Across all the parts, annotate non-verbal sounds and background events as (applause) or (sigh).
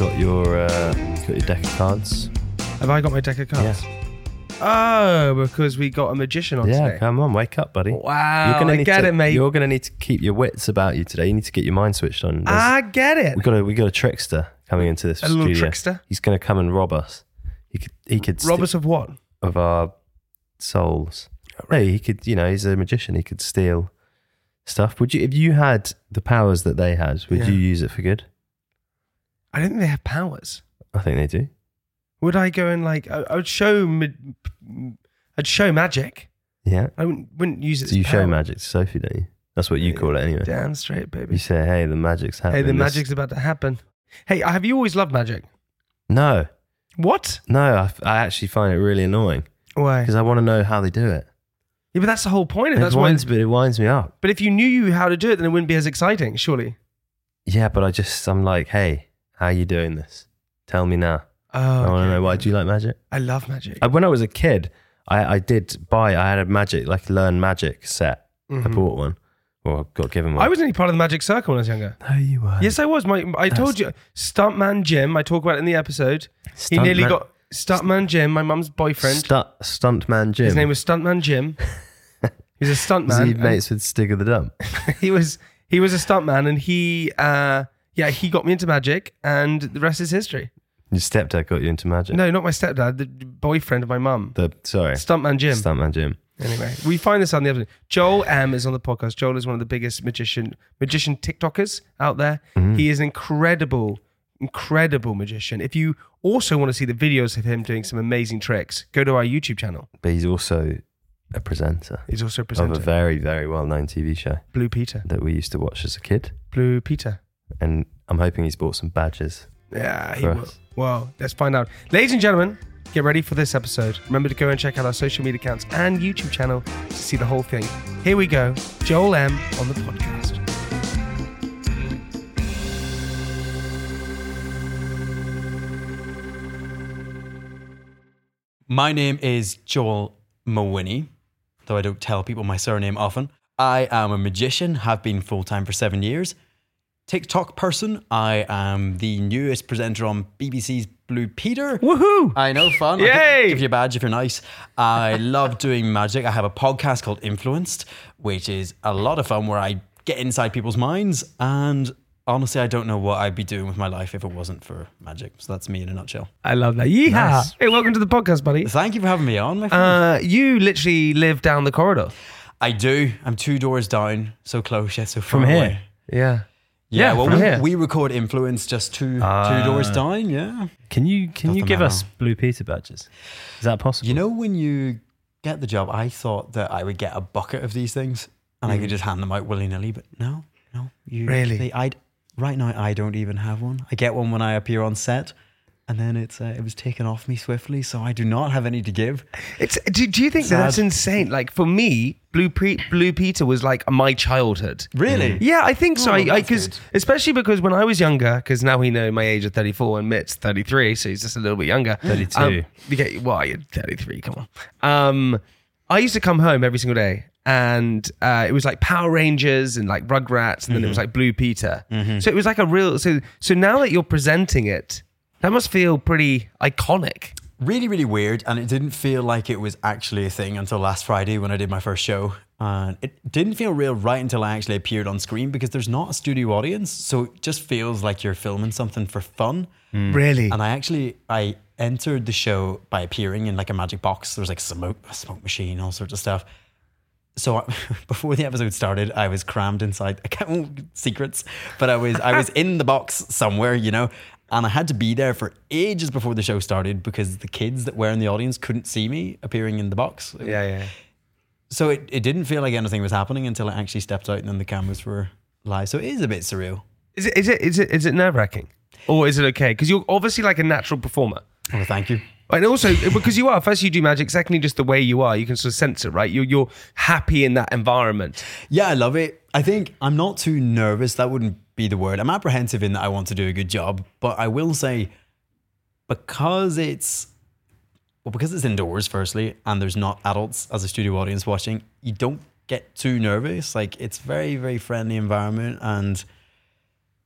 Got your uh, got your deck of cards. Have I got my deck of cards? Oh, because we got a magician on Yeah, today. come on, wake up, buddy. Wow, I need get to, it, mate. You're gonna need to keep your wits about you today. You need to get your mind switched on. There's- I get it. we got a we got a trickster coming into this A little trickster? He's gonna come and rob us. He could he could Rob us of what? of our souls. No, he could. You know, he's a magician. He could steal stuff. Would you, if you had the powers that they had, would Yeah. you use it for good? I don't think they have powers. I think they do. Would I go and like? I, I would show. ma- I'd show magic. Yeah. I wouldn't, wouldn't use it. So you show magic to Sophie, don't you? That's what you call it anyway. Damn straight, baby. You say, "Hey, the magic's happening." Hey, the magic's about to happen. Hey, have you always loved magic? No, What? no. I, I actually find it really annoying Why? because I want to know how they do it. Yeah, but that's the whole point. It that's why. winds, me, it winds me up. But if you knew how to do it, then it wouldn't be as exciting, surely. Yeah, but I just, I'm like, hey, how are you doing this? Tell me now. Oh, I want to know why. Do you like magic? I love magic. I, when I was a kid, I, I did buy. I had a magic, like learn magic set. I Mhm. bought one, or I got given one. I was only part of the magic circle when I was younger. No, you were. Yes, I was. My, I told you, Stuntman Jim. I talk about it in the episode. he nearly got Stuntman Jim, my mum's boyfriend. Stunt, stuntman Jim. His name was Stuntman Jim. (laughs) He's a Was stuntman. he and mates with Stig of the Dump? (laughs) he was he was a stuntman, and he uh, yeah he got me into magic, and the rest is history. Your stepdad got you into magic. No, not my stepdad, the boyfriend of my mum, The sorry, Stuntman Jim. stuntman Jim. Anyway, we find this on the other. Joel M is on the podcast. Joel is one of the biggest magician magician TikTokers out there. Mm-hmm. He is an incredible, incredible magician. If you also want to see the videos of him doing some amazing tricks, go to our YouTube channel. But he's also a presenter He's also a of presenter. a very, very well-known TV show Blue Peter. that we used to watch as a kid, Blue Peter. And I'm hoping he's bought some badges. Yeah, he For will. us. Well, let's find out. Ladies and gentlemen, get ready for this episode. Remember to go and check out our social media accounts and YouTube channel to see the whole thing. Here we go. Joel M on the podcast. My name is Joel Mawhinney, though I don't tell people my surname often. I am a magician, have been full time for seven years. TikTok person, I am the newest presenter on BBC's Blue Peter. Woohoo! I know, fun. Yay! Give you a badge if you're nice. I love doing magic. I have a podcast called Influenced, which is a lot of fun where I get inside people's minds. And honestly, I don't know what I'd be doing with my life if it wasn't for magic. So that's me in a nutshell. I love that. Yeehaw! Nice. Hey, welcome to the podcast, buddy. Thank you for having me on, my friend. Uh, you literally live down the corridor. I do. I'm two doors down, so close yet so far From here? away. Yeah. Yeah, Yeah, well, from we, here. we record Influence just two Ah. two doors down. Yeah. Can you can you give out. us Blue Peter badges? Is that possible? You know, when you get the job, I thought that I would get a bucket of these things and I could just hand them out willy nilly, but no, no. You Really? I right now I don't even have one. I get one when I appear on set, and then it's uh, it was taken off me swiftly, so I do not have any to give. It's. Do, do you think that that's insane? Like for me, Blue Pre- Blue Peter was like my childhood. Really? Yeah, I think so. Oh, I because good. especially because when I was younger, because now we know my age of thirty four and Mitt's thirty three, so he's just a little bit younger. 32. Um, you get well, you're thirty three. Come on. Um, I used to come home every single day, and uh, it was like Power Rangers and like Rugrats, and then it was Mm-hmm. like Blue Peter. So it was like a real. So so now that you're presenting it, that must feel pretty iconic. really, really weird. And it didn't feel like it was actually a thing until last Friday when I did my first show. And it didn't feel real right until I actually appeared on screen because there's not a studio audience. So it just feels like you're filming something for fun. Hmm. Really. And I actually I entered the show by appearing in like a magic box. There was like smoke, a smoke machine, all sorts of stuff. So I, (laughs) before the episode started, I was crammed inside. (laughs) I can't secrets, but I was I was (laughs) in the box somewhere, you know, and I had to be there for ages before the show started because the kids that were in the audience couldn't see me appearing in the box. yeah, yeah. so it, it didn't feel like anything was happening until I actually stepped out and then the cameras were live. So it is a bit surreal. Is it is it is it is it nerve wracking, or is it okay? Because you're obviously like a natural performer. Well, thank you. And also (laughs) because you are, first you do magic, secondly just the way you are, you can sort of sense it, right? You're you're happy in that environment. Yeah, I love it. I think I'm not too nervous. That wouldn't be the word. I'm apprehensive in that I want to do a good job, but I will say because it's well, because it's indoors, firstly, and there's not adults as a studio audience watching, you don't get too nervous. Like it's very, very friendly environment, and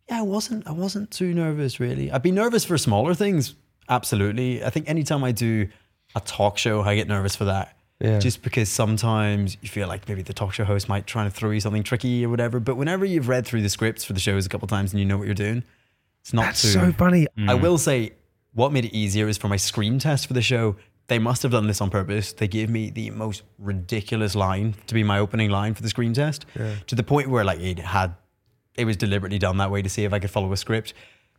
yeah, I wasn't, I wasn't too nervous really. I'd be nervous for smaller things, absolutely. I think anytime I do a talk show, I get nervous for that. Yeah. Just because sometimes you feel like maybe the talk show host might try to throw you something tricky or whatever. But whenever you've read through the scripts for the shows a couple times and you know what you're doing, it's not That's too. so funny. I mm. will say what made it easier is for my screen test for the show. They must have done this on purpose. They gave me the most ridiculous line to be my opening line for the screen test, to the point where like it had, it was deliberately done that way to see if I could follow a script.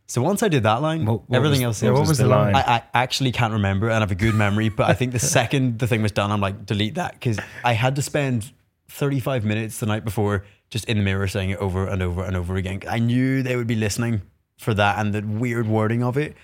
So once I did that line, What- what everything was- else. what was the line? I, I actually can't remember, and I have a good memory. But I think the (laughs) second the thing was done, I'm like, delete that because I had to spend 35 minutes the night before just in the mirror saying it over and over and over again. I knew they would be listening for that and the weird wording of it.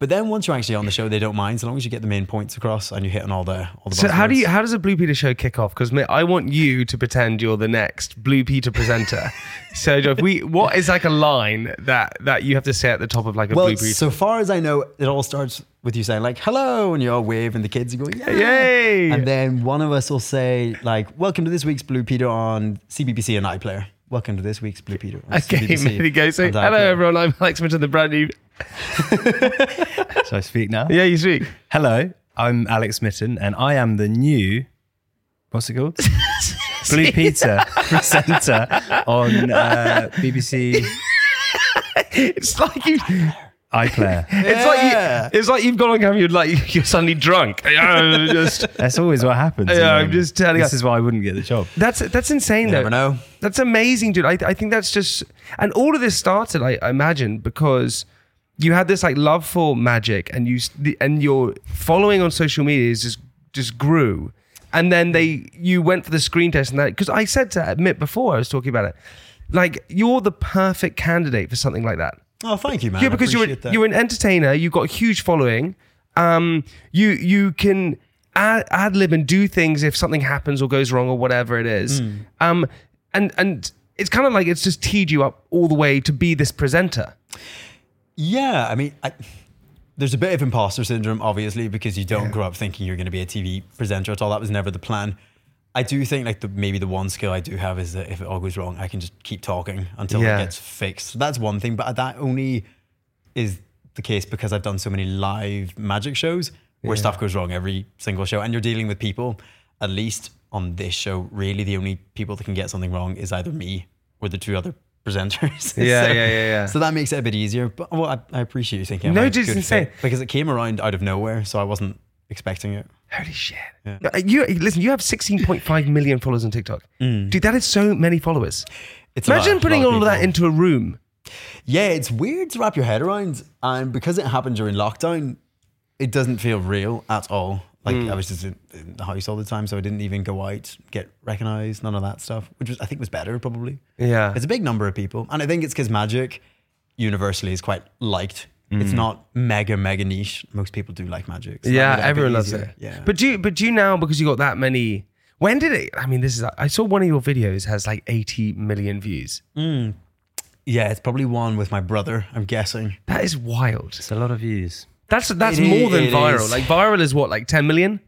But then once you're actually on the show, they don't mind so long as you get the main points across and you're hitting all the all the. So how do you how does a Blue Peter show kick off? Because I want you to pretend you're the next Blue Peter presenter. (laughs) so if we what is like a line that that you have to say at the top of like a Well, Blue Peter? so far as I know, it all starts with you saying like "hello" and you all wave, and the kids go "yay!" Yay! And then one of us will say like "Welcome to this week's Blue Peter on CBBC and iPlayer." Welcome to this week's Blue Peter. (laughs) Okay, there you go. So hello iPlayer." everyone, I'm Alex Mitchell, the brand new. (laughs) So I speak now. Yeah, you speak. Hello, I'm Alex Mitten, and I am the new. What's it called? (laughs) Blue Peter presenter on uh, BBC It's like you. iPlayer. (laughs) It's like you, it's like you've gone on camera. You're like (laughs) you're suddenly drunk. (laughs) Yeah, just That's always what happens. Yeah, know. I'm just telling you. This you. is why I wouldn't get the job. that's that's insane You though. never know. That's amazing, dude. I, I think that's just, and all of this started, I, I imagine, because you had this like love for magic, and you s- the, and your following on social media is just just grew, and then they you went for the screen test, and that because I said to admit before I was talking about it, like you're the perfect candidate for something like that. Oh, thank you, man. Yeah, because you're that. you're an entertainer. You've got a huge following. Um, you you can ad, ad lib and do things if something happens or goes wrong or whatever it is. Hmm. Um, and and it's kind of like it's just teed you up all the way to be this presenter. Yeah, I mean, I, there's a bit of imposter syndrome, obviously, because you don't grow up thinking you're going to be a TV presenter at all. That was never the plan. I do think like the maybe the one skill I do have is that if it all goes wrong, I can just keep talking until Yeah. it gets fixed. That's one thing, but that only is the case because I've done so many live magic shows where stuff goes wrong every single show, and you're dealing with people. At least on this show, really, the only people that can get something wrong is either me or the two other presenters. (laughs) Yeah, So- yeah, yeah, yeah. So that makes it a bit easier. But well, I, I appreciate you thinking. No, I'm a dude, it's good insane. because it came around out of nowhere, so I wasn't expecting it. Holy shit! Uh, You listen. You have 16.5 million followers on TikTok, dude. That is so many followers. It's a lot- Imagine putting all of that into a room. Yeah, it's weird to wrap your head around, and because it happened during lockdown, it doesn't feel real at all. Like Mm. I was just in, in the house all the time, so I didn't even go out, get recognized, none of that stuff, which was I think was better probably. Yeah. It's a big number of people, and I think it's because magic universally is quite liked. It's Mm. not mega mega niche. Most people do like magic. so yeah, made it a bit everyone loves it. Yeah, But do you, but do you now because you got that many? When did it? I mean, this is. I saw one of your videos has like 80 million views. yeah, it's probably one with my brother. I'm guessing. That is wild. It's a lot of views. That's that's It more i- than viral. is. Like viral is what like 10 million.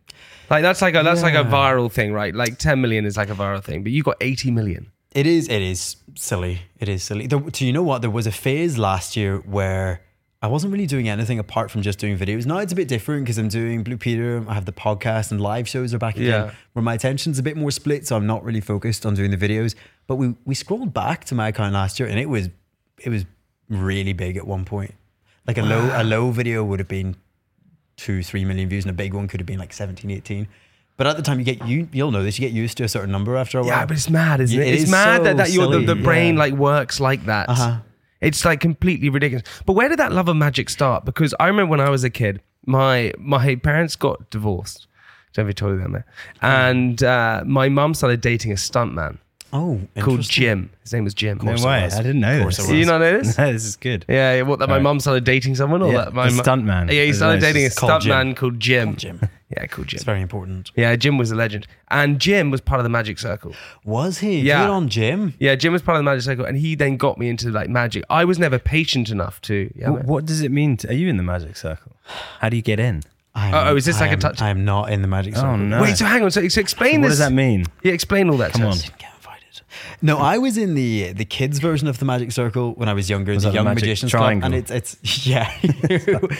Like that's like a that's like a viral thing, right? Like 10 million is like a viral thing, but you got 80 million. It is. It is silly. It is silly. There, do you know what? There was a phase last year where I wasn't really doing anything apart from just doing videos. Now it's a bit different because I'm doing Blue Peter. I have the podcast and live shows are back again, Yeah. where my attention's a bit more split. So I'm not really focused on doing the videos. But we we scrolled back to my account last year, and it was it was really big at one point. Like a low a low video would have been two three million views, and a big one could have been like 17, 18. But at the time, you get you you'll know this. You get used to a certain number after a while. Yeah, but it's mad, isn't it? it it's mad so that, that your the, the brain yeah. like works like that. Uh-huh. It's like completely ridiculous. But where did that love of magic start? Because I remember when I was a kid, my my parents got divorced. Don't I told you that, man. And uh, my mum started dating a stuntman Oh, called. Jim. His name was Jim. No way. I didn't know this. (laughs) you not know this? (laughs) No, this is good. Yeah, yeah, what that my Right. mum started dating someone, or Yeah, that my stuntman. Yeah, he started dating a it's called Jim. stuntman called Jim. Called Jim. Yeah, cool Jim. It's very important. Yeah, Jim was a legend, and Jim was part of the Magic Circle. Was he? Yeah. Good on Jim. Yeah, Jim was part of the Magic Circle, and he then got me into like magic. I was never patient enough to. Yeah, Wh- man. what does it mean? To, are you in the magic circle? How do you get in? Oh, oh, is this like a touch- I am not in the magic oh, circle. Oh no! Wait, so hang on. So, so explain what this. does that mean? Yeah, explain all that. Come to on. us. Didn't get invited. No, I was in the the kids version of the Magic Circle when I was younger, the that the Young Magic Magicians Triangle? Club, and it's it's (laughs) yeah.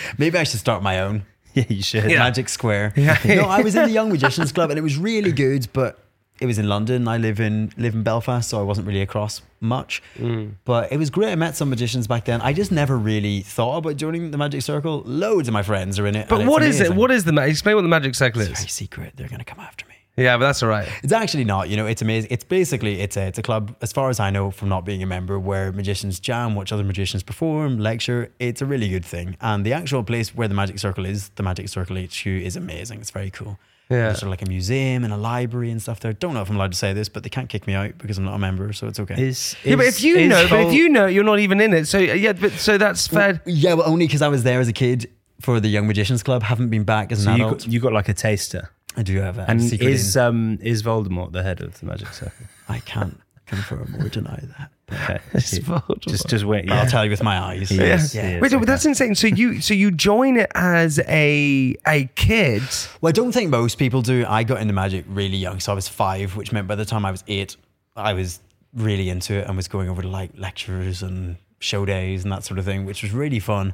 (laughs) Maybe I should start my own (laughs) Yeah, you should. Magic Square. Yeah. (laughs) no, I was in the (laughs) Young Magicians Club, and it was really good, but it was in London. I live in live in Belfast, so I wasn't really across much. Mm. But it was great. I met some magicians back then. I just never really thought about joining the Magic Circle. Loads of my friends are in it. But what is it? What is the magic? Explain what the Magic Circle It's is. very secret. They're going to come after me. Yeah, but that's all right. It's actually not. You know, it's amazing. It's basically it's a it's a club, as far as I know, from not being a member, where magicians jam, watch other magicians perform, lecture. It's a really good thing. And the actual place where the Magic Circle is, the Magic Circle HQ, is amazing. It's very cool. Yeah. There's sort of like a museum and a library and stuff there. Don't know if I'm allowed to say this, but they can't kick me out because I'm not a member, so it's okay. Is, Yeah, but if you is know, but if you know, you're not even in it. So yeah, but so that's fair. yeah, well, only because I was there as a kid for the Young Magicians Club. Haven't been back as so an you adult. got, you got like a taster. I do have a And secret is in. um is Voldemort the head of the magic circle? (laughs) I can't confirm or deny that. Okay. (laughs) It's Voldemort. just just wait. But I'll tell you with my eyes. He Yeah. is, he is, Wait, okay. that's insane. So you so you join it as a a kid. Well, I don't think most people do. I got into magic really young, so I was five, which meant by the time I was eight, I was really into it and was going over to like lectures and show days and that sort of thing, which was really fun.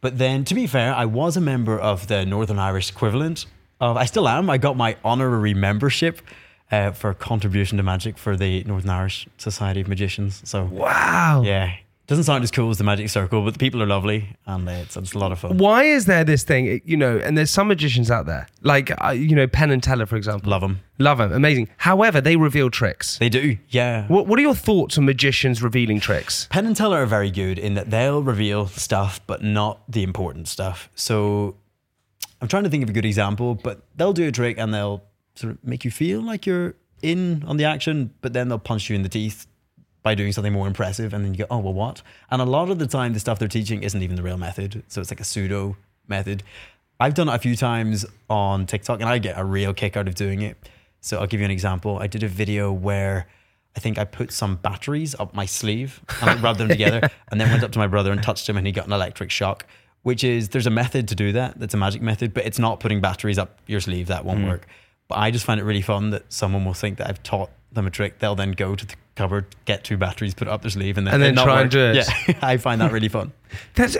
But then, to be fair, I was a member of the Northern Irish equivalent of. I still am. I got my honorary membership uh, for contribution to magic for the Northern Irish Society of Magicians. So Wow. yeah, doesn't sound as cool as the Magic Circle, but the people are lovely and it's, it's a lot of fun. Why is there this thing? You know, and there's some magicians out there, like uh, you know Penn and Teller, for example. Love them. Love them, amazing. However, they reveal tricks. They do. Yeah. What What are your thoughts on magicians revealing tricks? Penn and Teller are very good in that they'll reveal stuff, but not the important stuff. So I'm trying to think of a good example, but they'll do a trick and they'll sort of make you feel like you're in on the action, but then they'll punch you in the teeth by doing something more impressive. And then you go, oh, well, what? And a lot of the time, the stuff they're teaching isn't even the real method. So it's like a pseudo method. I've done it a few times on TikTok and I get a real kick out of doing it. So I'll give you an example. I did a video where I think I put some batteries up my sleeve and I rubbed them together (laughs) and then went up to my brother and touched him and he got an electric shock, which is there's a method to do that. That's a magic method, but it's not putting batteries up your sleeve. That won't hmm. work. But I just find it really fun that someone will think that I've taught them a trick. They'll then go to the cupboard, get two batteries, put it up their sleeve, and then And then not try and do it. Yeah, (laughs) I find that really fun. That's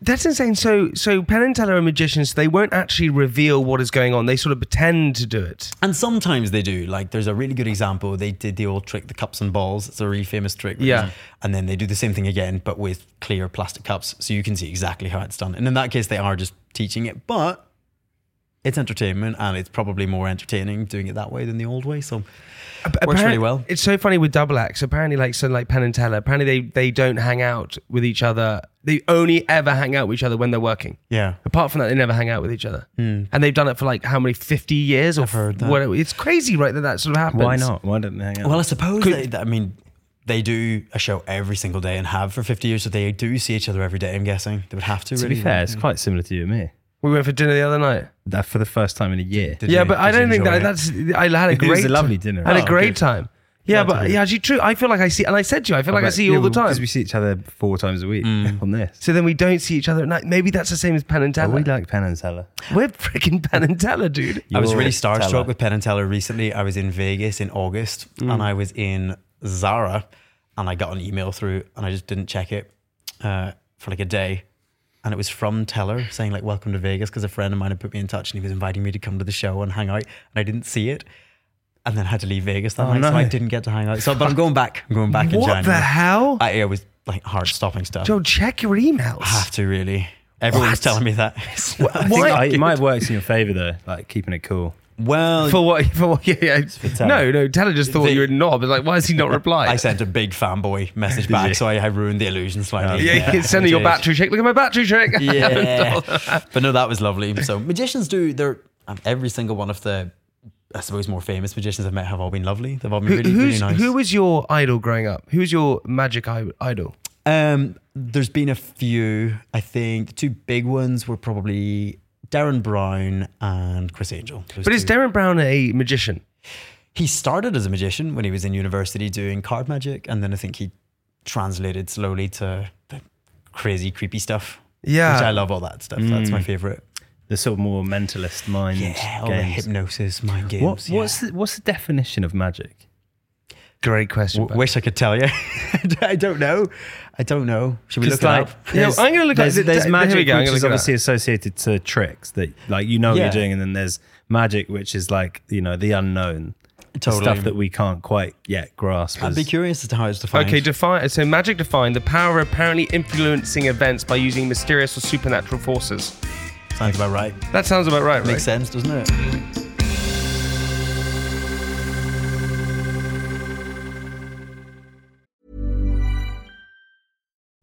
that's insane. So so Penn and Teller are magicians. They won't actually reveal what is going on. They sort of pretend to do it. And sometimes they do. Like there's a really good example. They did the old trick, the cups and balls. It's a really famous trick. Yeah. And then they do the same thing again, but with clear plastic cups, so you can see exactly how it's done. And in that case, they are just teaching it, but it's entertainment, and it's probably more entertaining doing it that way than the old way. So works really well. It's so funny with double acts. Apparently, like so, like Penn and Teller. Apparently, they they don't hang out with each other. They only ever hang out with each other when they're working. Yeah. Apart from that, they never hang out with each other. Hmm. And they've done it for like how many fifty years or. I've heard that. whatever. It's crazy, right? That that sort of happens. Why not? Why didn't they hang out? Well, I suppose Could- they, I mean they do a show every single day and have for 50 years, so they do see each other every day. I'm guessing they would have to. to really. be fair, it's quite similar to you and me. We went for dinner the other night. That for the first time in a year. Did yeah, you- but I did you don't think enjoy that it? that's. I had a great. It was great. a lovely dinner. I had Oh, a great good. time. Yeah, Glad to but hear. yeah, actually true. I feel like I see, and I said to you, I feel like I see you all the time. because we see each other four times a week Mm. (laughs) on this. So then we don't see each other at night. Maybe that's the same as Penn and Oh, Teller. we like Penn and Teller. We're freaking Penn and Teller, dude. I was You're really starstruck Teller. with Penn and Teller recently. I was in Vegas in August and I was in Zara and I got an email through and I just didn't check it uh, for like a day. And it was from Teller saying like, welcome to Vegas because a friend of mine had put me in touch and he was inviting me to come to the show and hang out. And I didn't see it. And then I had to leave Vegas that Oh, night. So. I didn't get to hang out. So, but I'm going back. I'm going back in January What the hell? I, it was like heart stopping stuff. Joe, check your emails. I have to really. Everyone's What? telling me that. (laughs) I think I- it might (laughs) have worked in your favor though, like keeping it cool. Well, For what? For what? (laughs) Yeah, yeah. Teller. No, no. Teller just thought The- you were a knob. It's like, why has he not (laughs) replied? I sent a big fanboy message back, you? so I, I ruined the illusion slightly. yeah, yeah. Sending your battery trick. Look at my battery trick. (laughs) Yeah, but no, that was lovely. So magicians do. They're. Every single one of the, I suppose, more famous magicians I've met have all been lovely. They've all been really, who's, really nice. Who was your idol growing up? Who was your magic i- idol? Um, there's been a few. I think the two big ones were probably Derren Brown and Criss Angel. Those But is two. Derren Brown a magician? he started as a magician when he was in university doing card magic, and then I think he translated slowly to the crazy, creepy stuff. Yeah. which I love all that stuff. That's my mm. favorite. The sort of more mentalist mind Yeah, all the games. hypnosis, mind games. What, what's yeah. the, what's the definition of magic? Great question. W- wish I could tell you. (laughs) I don't know. I don't know. Should we look like, it up? There's, I'm gonna look at- there's, th- there's th- here we magic go, which is obviously associated to tricks that like you know what Yeah. you're doing, and then there's magic which is like you know the unknown, Totally. stuff that we can't quite yet grasp. I'd be curious as to how it's defined. Okay, define. So magic defined the power of apparently influencing events by using mysterious or supernatural forces. Sounds about right. That sounds about right, right? Makes sense, doesn't it?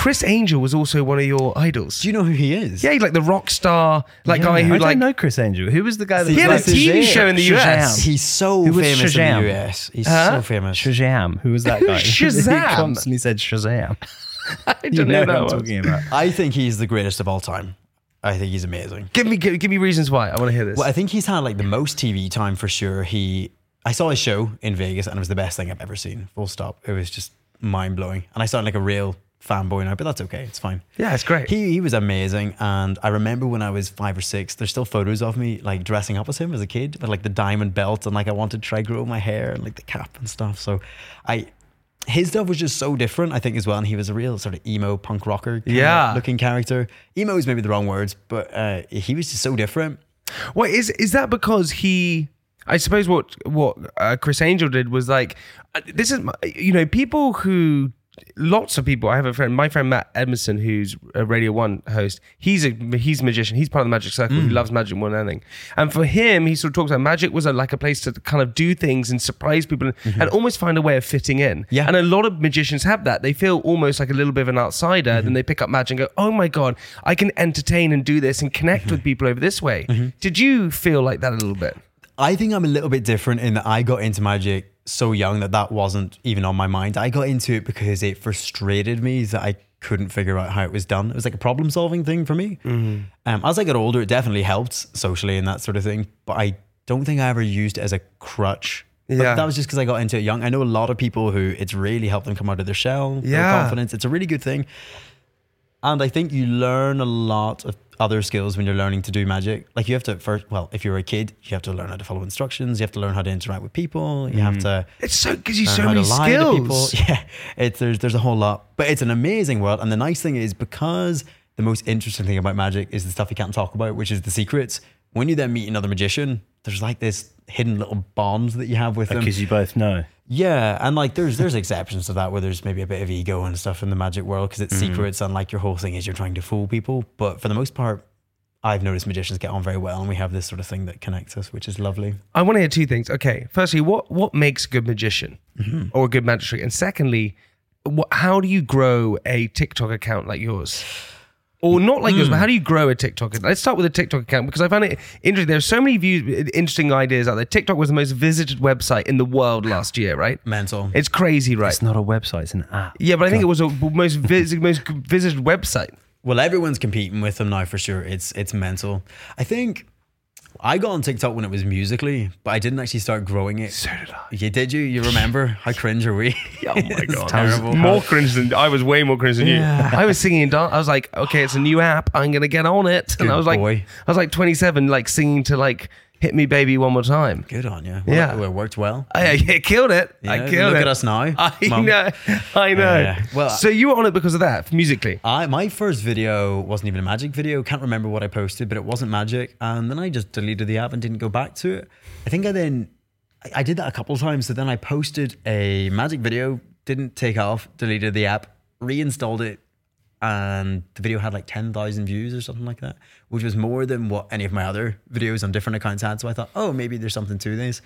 Criss Angel was also one of your idols. Do you know who he is? yeah, he's like the rock star, like guy who I like don't know Criss Angel. Who was the guy that He had was a like TV show in the US. Shazam. He's so Who was famous Shazam? in the US. He's Huh? so famous. Shazam. Who was that guy? (laughs) Shazam? he constantly said Shazam. (laughs) I don't know know, what I'm that was. talking about. I think he's the greatest of all time. I think he's amazing. Give me give, give me reasons why. I want to hear this. Well, I think he's had like the most TV time for sure. He, I saw his show in Vegas and it was the best thing I've ever seen. Full stop. It was just mind blowing. And I sound like a real fanboy now, but that's okay. It's fine. yeah, it's great. He, he was amazing. And I remember when I was five or six, there's still photos of me like dressing up as him as a kid with like the diamond belt and like I wanted to try grow my hair and like the cap and stuff. So I, his stuff was just so different, I think, as well. And he was a real sort of emo punk rocker Yeah. looking character. Emo is maybe the wrong words, but uh, he was just so different. Wait, is is that because he? I suppose what what uh, Criss Angel did was like uh, this is you know people who lots of people. I have a friend, my friend Matt Edmondson, who's a Radio One host. He's a he's a magician. He's part of the Magic Circle. Mm. He loves magic more than anything. And for him, he sort of talks about magic was a, like a place to kind of do things and surprise people and almost find a way of fitting in. Mm-hmm. Yeah. And a lot of magicians have that. They feel almost like a little bit of an outsider. Mm-hmm. Then they pick up magic and go, "Oh my god, I can entertain and do this and connect Mm-hmm. with people over this way." Did you feel like that a little bit? I think I'm a little bit different in that I got into magic so young that that wasn't even on my mind. I got into it because it frustrated me that I couldn't figure out how it was done. It was like a problem solving thing for me. Um, as I got older, it definitely helped socially and that sort of thing. But I don't think I ever used it as a crutch. But Yeah. that was just because I got into it young. I know a lot of people who it's really helped them come out of their shell, Yeah. confidence. It's a really good thing. And I think you learn a lot of other skills when you're learning to do magic. Like you have to first, well, if you're a kid, you have to learn how to follow instructions. You have to learn how to interact with people. You have mm. to It's so gives you so many to lie to people. skills. (laughs) Yeah, it's there's there's a whole lot, but it's an amazing world. And the nice thing is because the most interesting thing about magic is the stuff you can't talk about, which is the secrets. When you then meet another magician, there's like this hidden little bond that you have with them. Because you both know. Yeah, and like there's there's exceptions to that where there's maybe a bit of ego and stuff in the magic world because it's secrets and like your whole thing is you're trying to fool people. But for the most part, I've noticed magicians get on very well, and we have this sort of thing that connects us, which is lovely. I want to hear two things. Okay, firstly, what what makes a good magician Mm-hmm. or a good magic trick? And secondly, what, how do you grow a TikTok account like yours? Or not like yours, Hmm. but how do you grow a TikTok? Let's start with a TikTok account because I found it interesting. There's so many views, interesting ideas out there. TikTok was the most visited website in the world last year, right? Mental. It's crazy, right? It's not a website, it's an app. yeah, but I think it was a most vis- most visited website. Well, everyone's competing with them now for sure. It's it's mental. I think I got on TikTok when it was Musical.ly, but I didn't actually start growing it. So did I. You did you? You remember (laughs) how cringe are we? Oh my (laughs) god, terrible. More cringe than I was. Way more cringe than you. I was singing and dan- I was like, okay, it's a new app. I'm gonna get on it. And Good I was like, boy. I was like 27, like singing to like Hit Me Baby One More Time. Good on you. Yeah. Well, it worked well. Oh, I, I killed it. I killed look it. Look at us now, (laughs) I Mum. know. I know. Yeah. Well- so you were on it because of that, Musical.ly. I my first video wasn't even a magic video. Can't remember what I posted, but it wasn't magic. And then I just deleted the app and didn't go back to it. I think I then I, I did that a couple of times. So then I posted a magic video, didn't take off, deleted the app, reinstalled it, and the video had like ten thousand views or something like that, which was more than what any of my other videos on different accounts had. So I thought, oh, maybe there's something to this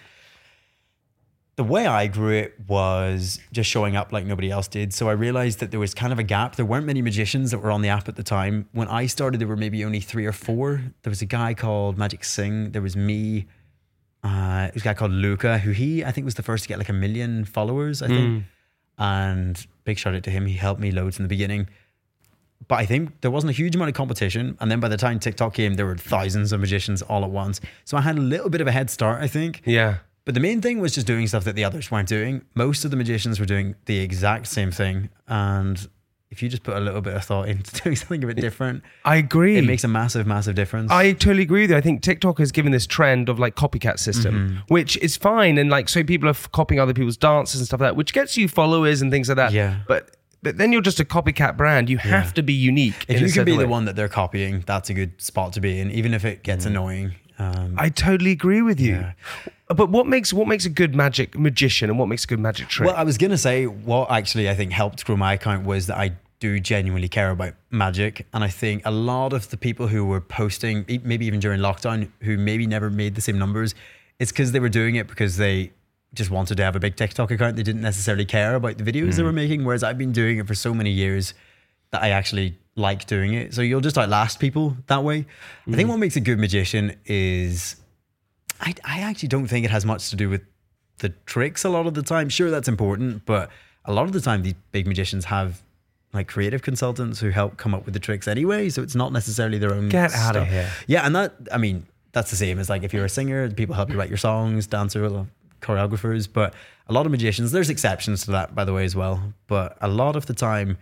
the way I grew it was just showing up like nobody else did. So I realized that there was kind of a gap. There weren't many magicians that were on the app at the time. When I started, there were maybe only three or four. There was a guy called Magic Singh. There was me. Uh, there was a guy called Luca, who he I think was the first to get like a million followers. I think, and big shout out to him. He helped me loads in the beginning. But I think there wasn't a huge amount of competition. And then by the time TikTok came, there were thousands of magicians all at once. So I had a little bit of a head start, I think. Yeah. But the main thing was just doing stuff that the others weren't doing. Most of the magicians were doing the exact same thing. And if you just put a little bit of thought (laughs) into doing something a bit different, I agree. it makes a massive, massive difference. I totally agree with you. I think TikTok has given this trend of like copycat system, Mm-hmm. which is fine. And like, so people are copying other people's dances and stuff like that, which gets you followers and things like that. Yeah. But but then you're just a copycat brand. You have to be unique. if you can be the one that they're copying, that's a good spot to be in, even if it gets annoying. Um, I totally agree with you. Yeah. But what makes what makes a good magic magician and what makes a good magic trick? Well, I was gonna say what actually I think helped grow my account was that I do genuinely care about magic, and I think a lot of the people who were posting, maybe even during lockdown, who maybe never made the same numbers, it's because they were doing it because they just wanted to have a big TikTok account. They didn't necessarily care about the videos they hmm. were making. Whereas I've been doing it for so many years that I actually like doing it. So you'll just outlast people that way. I think hmm. what makes a good magician is I, I actually don't think it has much to do with the tricks a lot of the time. Sure, that's important, but a lot of the time, these big magicians have like creative consultants who help come up with the tricks anyway. So it's not necessarily their own. Get stuff. here. Yeah, and that I mean that's the same as like if you're a singer, people help you write your songs, dancers, choreographers. But a lot of magicians, there's exceptions to that by the way as well. But a lot of the time.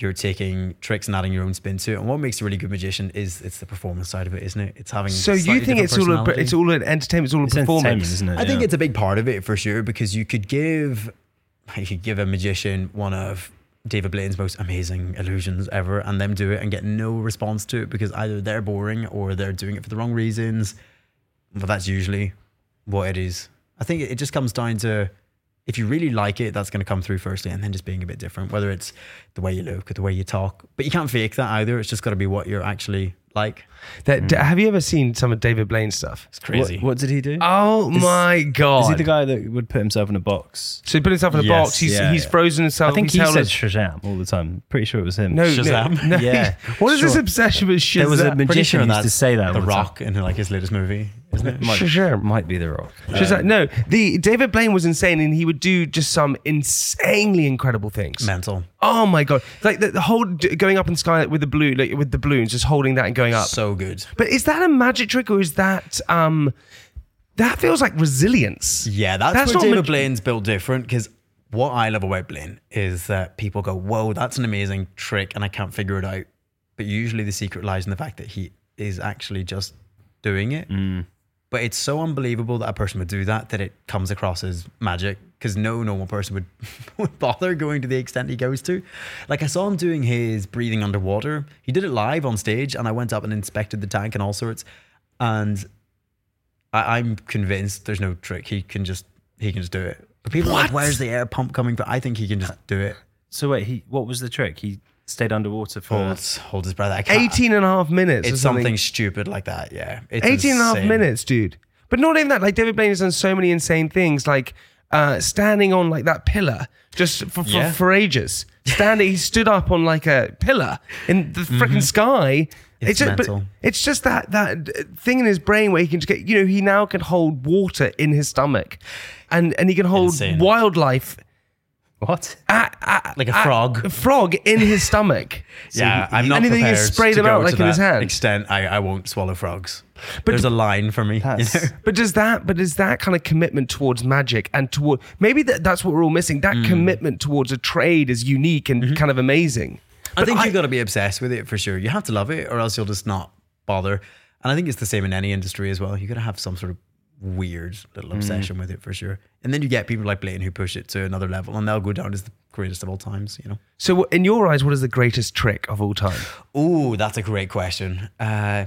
You're taking tricks and adding your own spin to it, and what makes a really good magician is it's the performance side of it, isn't it? It's having. so you think it's all a, it's all an entertainment, it's all a It's entertainment, performance, isn't it? I think Yeah. it's a big part of it for sure because you could give you could give a magician one of David Blaine's most amazing illusions ever and them do it and get no response to it because either they're boring or they're doing it for the wrong reasons. But that's usually what it is. I think it just comes down to if you really like it, that's going to come through firstly, and then just being a bit different, whether it's the way you look or the way you talk. But you can't fake that either. It's just got to be what you're actually like. That, d- have you ever seen some of David Blaine's stuff? It's crazy. What, what did he do? Oh my god! Is he the guy that would put himself in a box? So he put himself in a Yes, box. He's yeah, he's yeah. frozen himself. I think he's he held said Shazam all the time. Pretty sure it was him. no, no, Shazam? no. (laughs) Yeah. What is this obsession with Shazam? There was a magician sure who used to say that. The. Rock in like his latest movie, isn't it? Might, Shazam. might be the Rock. Shazam. No, the David Blaine was insane, and he would do just some insanely incredible things. Mental. Oh my god! Like the, the whole d- going up in the sky with the blue, like with the balloons, just holding that and going up. So good. But is that a magic trick or is that um that feels like resilience? Yeah, that's, That's where not David mag- Blaine's built different because what I love about Blaine is that people go, whoa, that's an amazing trick and I can't figure it out. But usually the secret lies in the fact that he is actually just doing it. But it's so unbelievable that a person would do that that it comes across as magic because no normal person would, (laughs) would bother going to the extent he goes to. Like I saw him doing his breathing underwater. He did it live on stage and I went up and inspected the tank and all sorts. And I, I'm convinced there's no trick. He can just he can just do it. But people are like, where's the air pump coming from? I think he can just do it. So wait, he what was the trick? He stayed underwater for. Holds hold his breath. I can't- 18 and a half minutes. or It's something. something stupid like that. Yeah. It's 18 and a half insane. minutes, dude. But not even that. Like David Blaine has done so many insane things, like uh, standing on like that pillar just for, for, Yeah. for ages. Standing, he stood up on like a pillar in the freaking sky. Mm-hmm. It's just, but mental. it's just that that thing in his brain where he can just get, you know, he now can hold water in his stomach, and and he can hold Insane. wildlife what? at, at, Like a frog. a frog in his stomach. (laughs) Yeah, I'm not and then he can prepared to go out like to in his that hand. Extent, I, I won't swallow frogs. But- There's a line for me. You know? (laughs) But does that? But is that kind of commitment towards magic and toward maybe that, that's what we're all missing? That commitment towards a trade is unique and kind of amazing. Mm-hmm. I think you've got to be obsessed with it for sure. You have to love it, or else you'll just not bother. And I think it's the same in any industry as well. You've got to have some sort of weird little obsession with it for sure. And then you get people like Blaine who push it to another level and they'll go down as the greatest of all times, you know. So, in your eyes, what is the greatest trick of all time? Oh, that's a great question. Uh,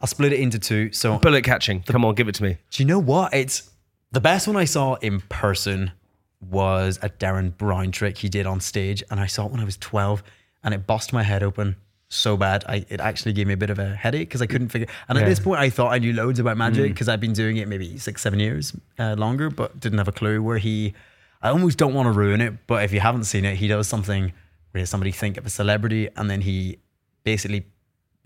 I'll split it into two. So Bullet catching. Come on, give it to me. Do you know what? It's the best one I saw in person was a Derren Brown trick he did on stage, and I saw it when I was twelve, and it busted my head open so bad. I it actually gave me a bit of a headache because I couldn't figure. And at this point, I thought I knew loads about magic because I'd been doing it maybe six, seven years uh, longer, but didn't have a clue. Where he, I almost don't want to ruin it, but if you haven't seen it, he does something where somebody think of a celebrity, and then he basically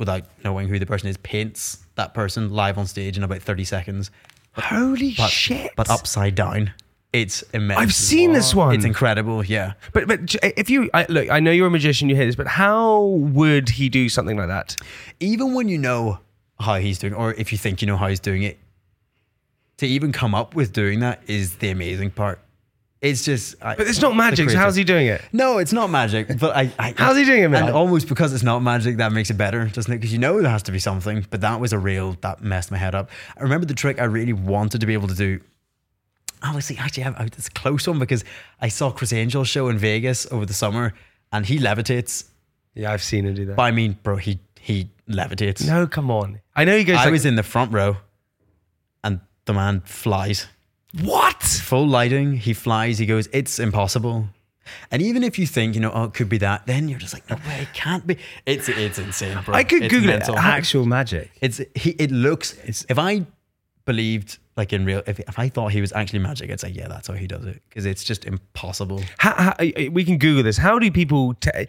without knowing who the person is, paints that person live on stage in about 30 seconds. Holy But, shit! but upside down. It's immense. I've seen this one. It's incredible, yeah. But but if you I, look, I know you're a magician, you hear this, but how would he do something like that? Even when you know how he's doing, or if you think you know how he's doing it, to even come up with doing that is the amazing part. It's just. But it's not magic. So how's he doing it? No, it's not magic. But I, I How's he doing it, man? And almost because it's not magic, that makes it better, doesn't it? Because you know there has to be something. But that was a real that messed my head up. I remember the trick I really wanted to be able to do. Honestly, actually, I, I, it's a close one because I saw Criss Angel's show in Vegas over the summer, and he levitates. Yeah, I've seen him do that. But I mean, bro, he he levitates. no, come on. I know he goes. I like, was in the front row, and the man flies. what? Full lighting, he flies, he goes, it's impossible. And even if you think, you know, oh, it could be that, then you're just like, no way, it can't be. It's it's insane, bro. I could It's Google it. mental. Actual magic. It's he. It looks. if I believed, like in real, if, if I thought he was actually magic, I'd say, yeah, that's how he does it, because it's just impossible. How, how, we can Google this. How do people te-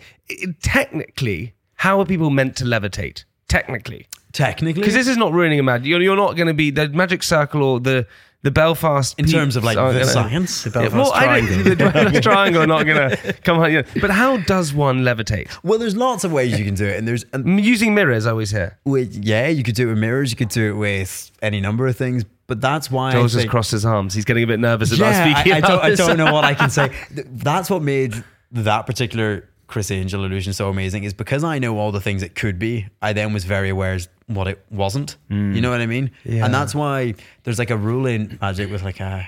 technically? How are people meant to levitate? Technically, Technically, because this is not ruining a magic. You're, you're not going to be the magic circle or the the Belfast in terms of like peeps aren't the oh, gonna- science. Yeah, well, I don't, the Belfast (laughs) triangle are not going to come on. You But how does one levitate? well, there's lots of ways you can do it, and there's and using mirrors, I always hear. with, yeah, you could do it with mirrors, you could do it with any number of things, but that's why Joel's I just crossed his arms. He's getting a bit nervous about yeah, speaking. I, I, (laughs) about don't, I don't know what I can say. That's what made that particular Criss Angel illusion so amazing is because I know all the things it could be. I then was very aware as what it wasn't. You know what I mean? Yeah. And that's why there's like a rule in magic with like a,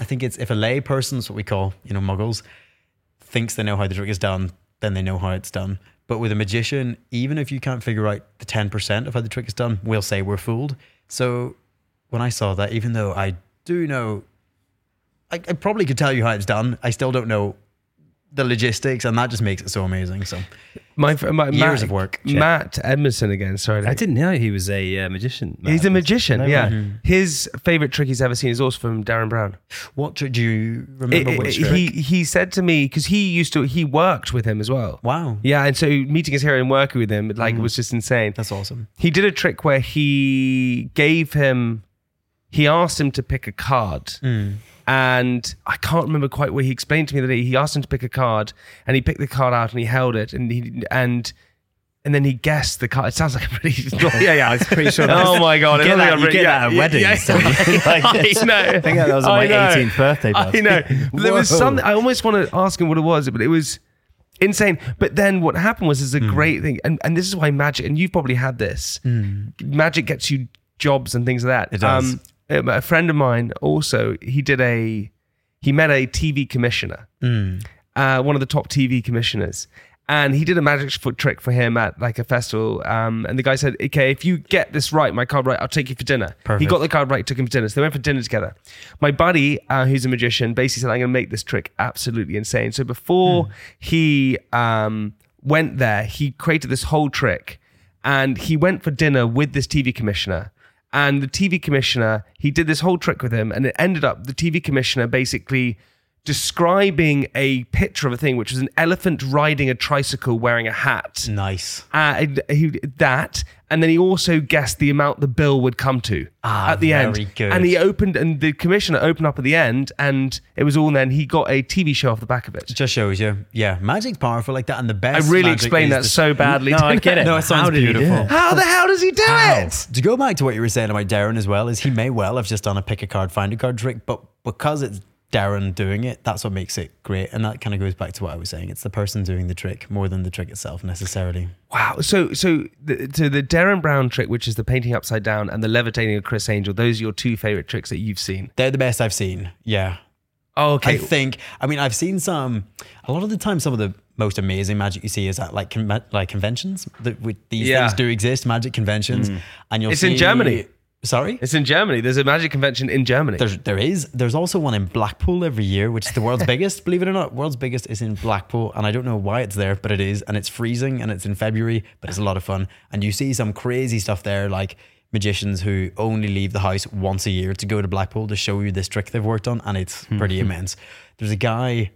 I think it's if a lay person's what we call you know muggles thinks they know how the trick is done, then they know how it's done. But with a magician, even if you can't figure out the ten percent of how the trick is done, we'll say we're fooled. So when I saw that, even though I do know I, I probably could tell you how it's done. I still don't know the logistics, and that just makes it so amazing. So My, my Years Matt, of work. Matt Edmondson again. Sorry, I didn't know he was a uh, magician. He's a magician. No yeah, way. his favorite trick he's ever seen is also from Derren Brown. what trick do you remember? It- which it- trick? he he said to me because he used to he worked with him as well. wow, Yeah, and so meeting his hero and working with him like was just insane. that's awesome. He did a trick where he gave him, he asked him to pick a card. And I can't remember quite where he explained to me that he asked him to pick a card and he picked the card out and he held it and he, and, and then he guessed the card. It sounds like a pretty, (laughs) yeah, yeah. I was pretty sure. (laughs) Oh my God. You it get that, a you get yeah, that at weddings. yeah. (laughs) Like, I know. I think that was on my know. 18th birthday. I know. There was something. I almost want to ask him what it was, but it was insane. But then what happened was, is a Hmm. great thing, and and this is why magic. And you've probably had this. Magic gets you jobs and things like that. It does. Um, a friend of mine also he did a he met a TV commissioner, uh, one of the top TV commissioners. And he did a magic foot trick for him at like a festival. Um, and the guy said, "Okay, if you get this right, my card right, I'll take you for dinner." He got the card right, took him for dinner. So they went for dinner together. My buddy, uh, who's a magician, basically said, "I'm going to make this trick absolutely insane." So before he um, went there, he created this whole trick, and he went for dinner with this TV commissioner. And the TV commissioner, he did this whole trick with him, and it ended up the TV commissioner basically describing a picture of a thing, which was an elephant riding a tricycle wearing a hat Nice. uh, he, that, and then he also guessed the amount the bill would come to Ah, at the end. very good. And he opened, and the commissioner opened up at the end, and it was all. Then he got a TV show off the back of it. It just shows you. Yeah, magic's powerful like that, and the best. I really explained that the- so badly. No, I get it. No, it sounds How beautiful. it? How the hell does he do it? To go back to what you were saying about Derren as well, is he may well have just done a pick a card, find a card trick, but because it's Derren doing it, that's what makes it great. And that kind of goes back to what I was saying. It's the person doing the trick more than the trick itself necessarily. Wow. So, so the, to the Derren Brown trick, which is the painting upside down, and the levitating of Criss Angel, those are your two favorite tricks that you've seen. They're the best I've seen. Yeah. Oh, okay. I think. I mean, I've seen some. A lot of the time, some of the most amazing magic you see is at like con- like conventions. That with these Yeah. things do exist, magic conventions, mm. and you'll. It's in Germany. Sorry. It's in Germany. There's a magic convention in Germany. There's there is there's also one in Blackpool every year, which is the world's (laughs) biggest. Believe it or not, world's biggest is in Blackpool, and I don't know why it's there, but it is, and it's freezing, and it's in February, but it's a lot of fun, and you see some crazy stuff there, like magicians who only leave the house once a year to go to Blackpool to show you this trick they've worked on, and it's hmm. pretty (laughs) immense. There's a guy,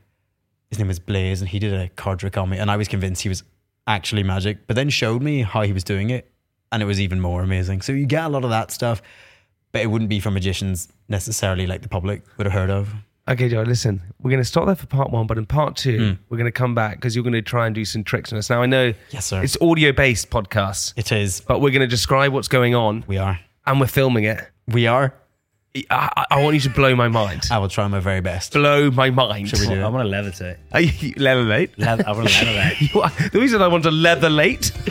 his name is Blaze, and he did a card trick on me, and I was convinced he was actually magic, but then showed me how he was doing it, and it was even more amazing. So you get a lot of that stuff but it wouldn't be from magicians necessarily like the public would have heard of. Okay, Joe, listen, we're going to stop there for part one, but in part two, Hmm. we're going to come back because you're going to try and do some tricks on us. Now, I know Yes, sir. it's audio based podcasts, It is. but we're going to describe what's going on We are. and we're filming it. We are. I, I- I want you to blow my mind. I will try my very best. Blow my mind. Should we do I it? want to levitate. Are you leather late? Le- I want to levitate. (laughs) You are, the reason I want to leather late. (laughs)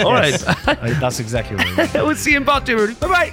All right. I- That's exactly what I want. (laughs) we'll see you in part two. Bye bye.